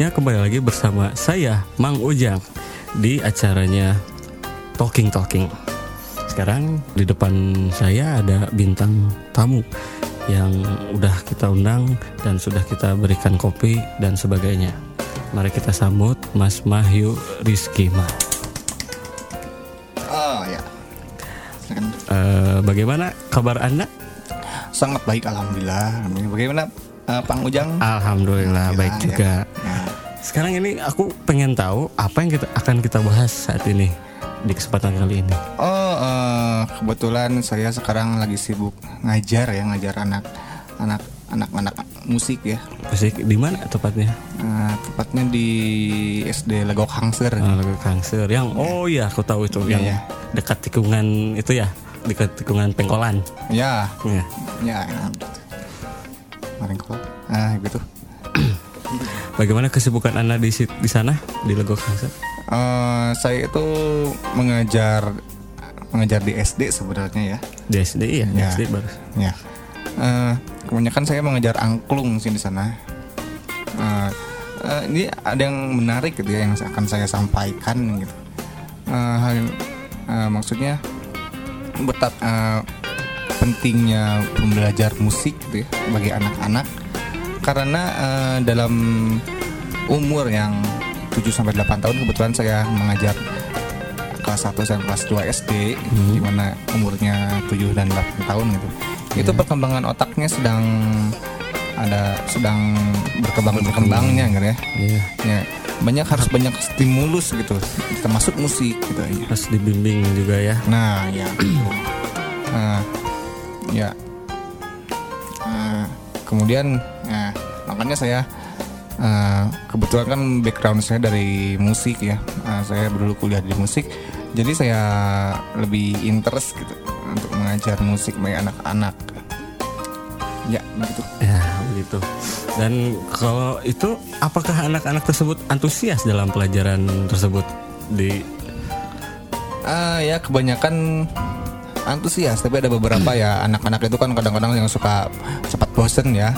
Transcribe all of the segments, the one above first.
Ya kembali lagi bersama saya Mang Ujang di acaranya Talking Talking. Sekarang di depan saya ada bintang tamu yang udah kita undang dan sudah kita berikan kopi dan sebagainya. Mari kita sambut Mas Mahyu Rizky Ma. Oh ya. Eh, bagaimana kabar Anda? Sangat baik alhamdulillah. Bagaimana eh, Pang Ujang? Alhamdulillah baik ya. juga. Nah, Sekarang ini aku pengen tahu apa yang kita akan kita bahas saat ini di kesempatan kali ini. Oh, eh, kebetulan saya sekarang lagi sibuk ngajar ya, ngajar anak anak anak-anak musik ya. Musik di mana tepatnya? Eh, tepatnya di SD Legok Hangser. Ah, lagu Kangser yang oh iya aku tahu itu Iya, yang iya. dekat tikungan itu ya dekat tikungan Pengkolan. Ya, Ya. ya. kok. Ah, gitu. Bagaimana kesibukan anda di di sana di Lego Kangser? Eh, saya itu mengajar mengajar di SD sebenarnya ya. Di SD iya, di Ya. SD baru. Ya. Eh, kebanyakan saya mengejar angklung sih di sana. Eh, eh, ini ada yang menarik gitu ya yang akan saya sampaikan gitu. Eh, hal- eh, maksudnya betapa eh, pentingnya belajar musik gitu ya bagi anak-anak karena eh, dalam umur yang 7 sampai 8 tahun kebetulan saya mengajar kelas 1 dan kelas 2 SD di mana umurnya 7 dan 8 tahun gitu. Itu perkembangan otaknya sedang ada sedang berkembang berkembangnya gitu ya. Iya. Ya, banyak harus banyak stimulus gitu, termasuk musik gitu ya. Harus dibimbing juga ya. Nah, ya. Nah, ya. Nah, kemudian, makanya saya eh, kebetulan kan background saya dari musik ya. Eh, saya dulu kuliah di musik, jadi saya lebih interest gitu untuk mengajar musik bagi anak-anak. Ya, begitu. Ya begitu. Dan kalau itu apakah anak-anak tersebut antusias dalam pelajaran tersebut di Ah ya kebanyakan antusias tapi ada beberapa ya anak-anak itu kan kadang-kadang yang suka cepat bosen ya.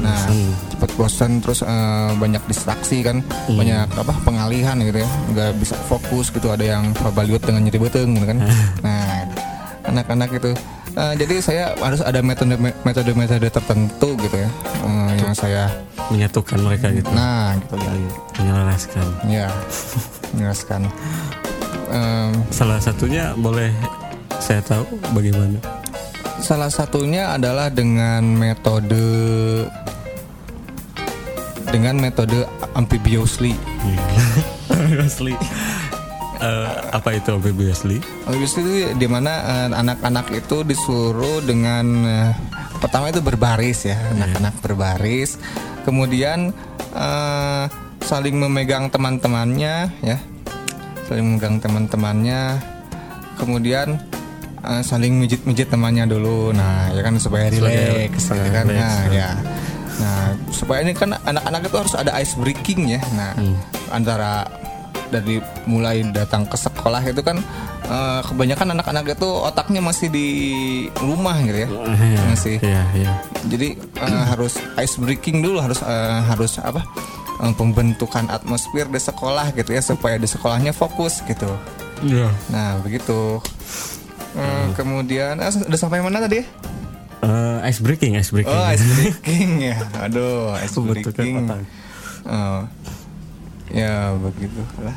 Nah bosen. cepat bosen terus eh, banyak distraksi kan banyak apa pengalihan gitu ya nggak bisa fokus gitu ada yang pabaliut dengan nyeri beteng gitu kan. nah anak-anak itu eh, jadi saya harus ada metode metode metode tertentu gitu ya eh, yang saya menyatukan mereka gitu, nah gitu ya menyelaraskan. ya menjelaskan. Em, Salah satunya boleh saya tahu bagaimana? Salah satunya adalah dengan metode dengan metode amphibiosly. Asli. Eh, apa itu obviously? Amphibiosly itu di mana eh, anak-anak itu disuruh dengan eh, pertama itu berbaris ya, anak-anak berbaris. Kemudian eh, saling memegang teman-temannya ya. Saling memegang teman-temannya. Kemudian eh, saling mijit-mijit temannya dulu. Nah, ya kan supaya supaya gitu kan. rileks, Nah, ya. ya. Nah, supaya ini kan anak-anak itu harus ada ice breaking ya. Nah, antara dari mulai datang ke sekolah itu kan eh, kebanyakan anak-anak itu otaknya masih di rumah gitu ya. Masih. Iya, iya. Jadi eh, harus ice breaking dulu harus eh, harus apa? pembentukan atmosfer di sekolah gitu ya supaya di sekolahnya fokus gitu. Iya. Nah, begitu. Eh, Kemudian ah, udah sampai mana tadi? Eh, ice breaking, ice breaking. Oh, ice breaking ya. Aduh, ice breaking. otak. Oh. Ya, begitu lah.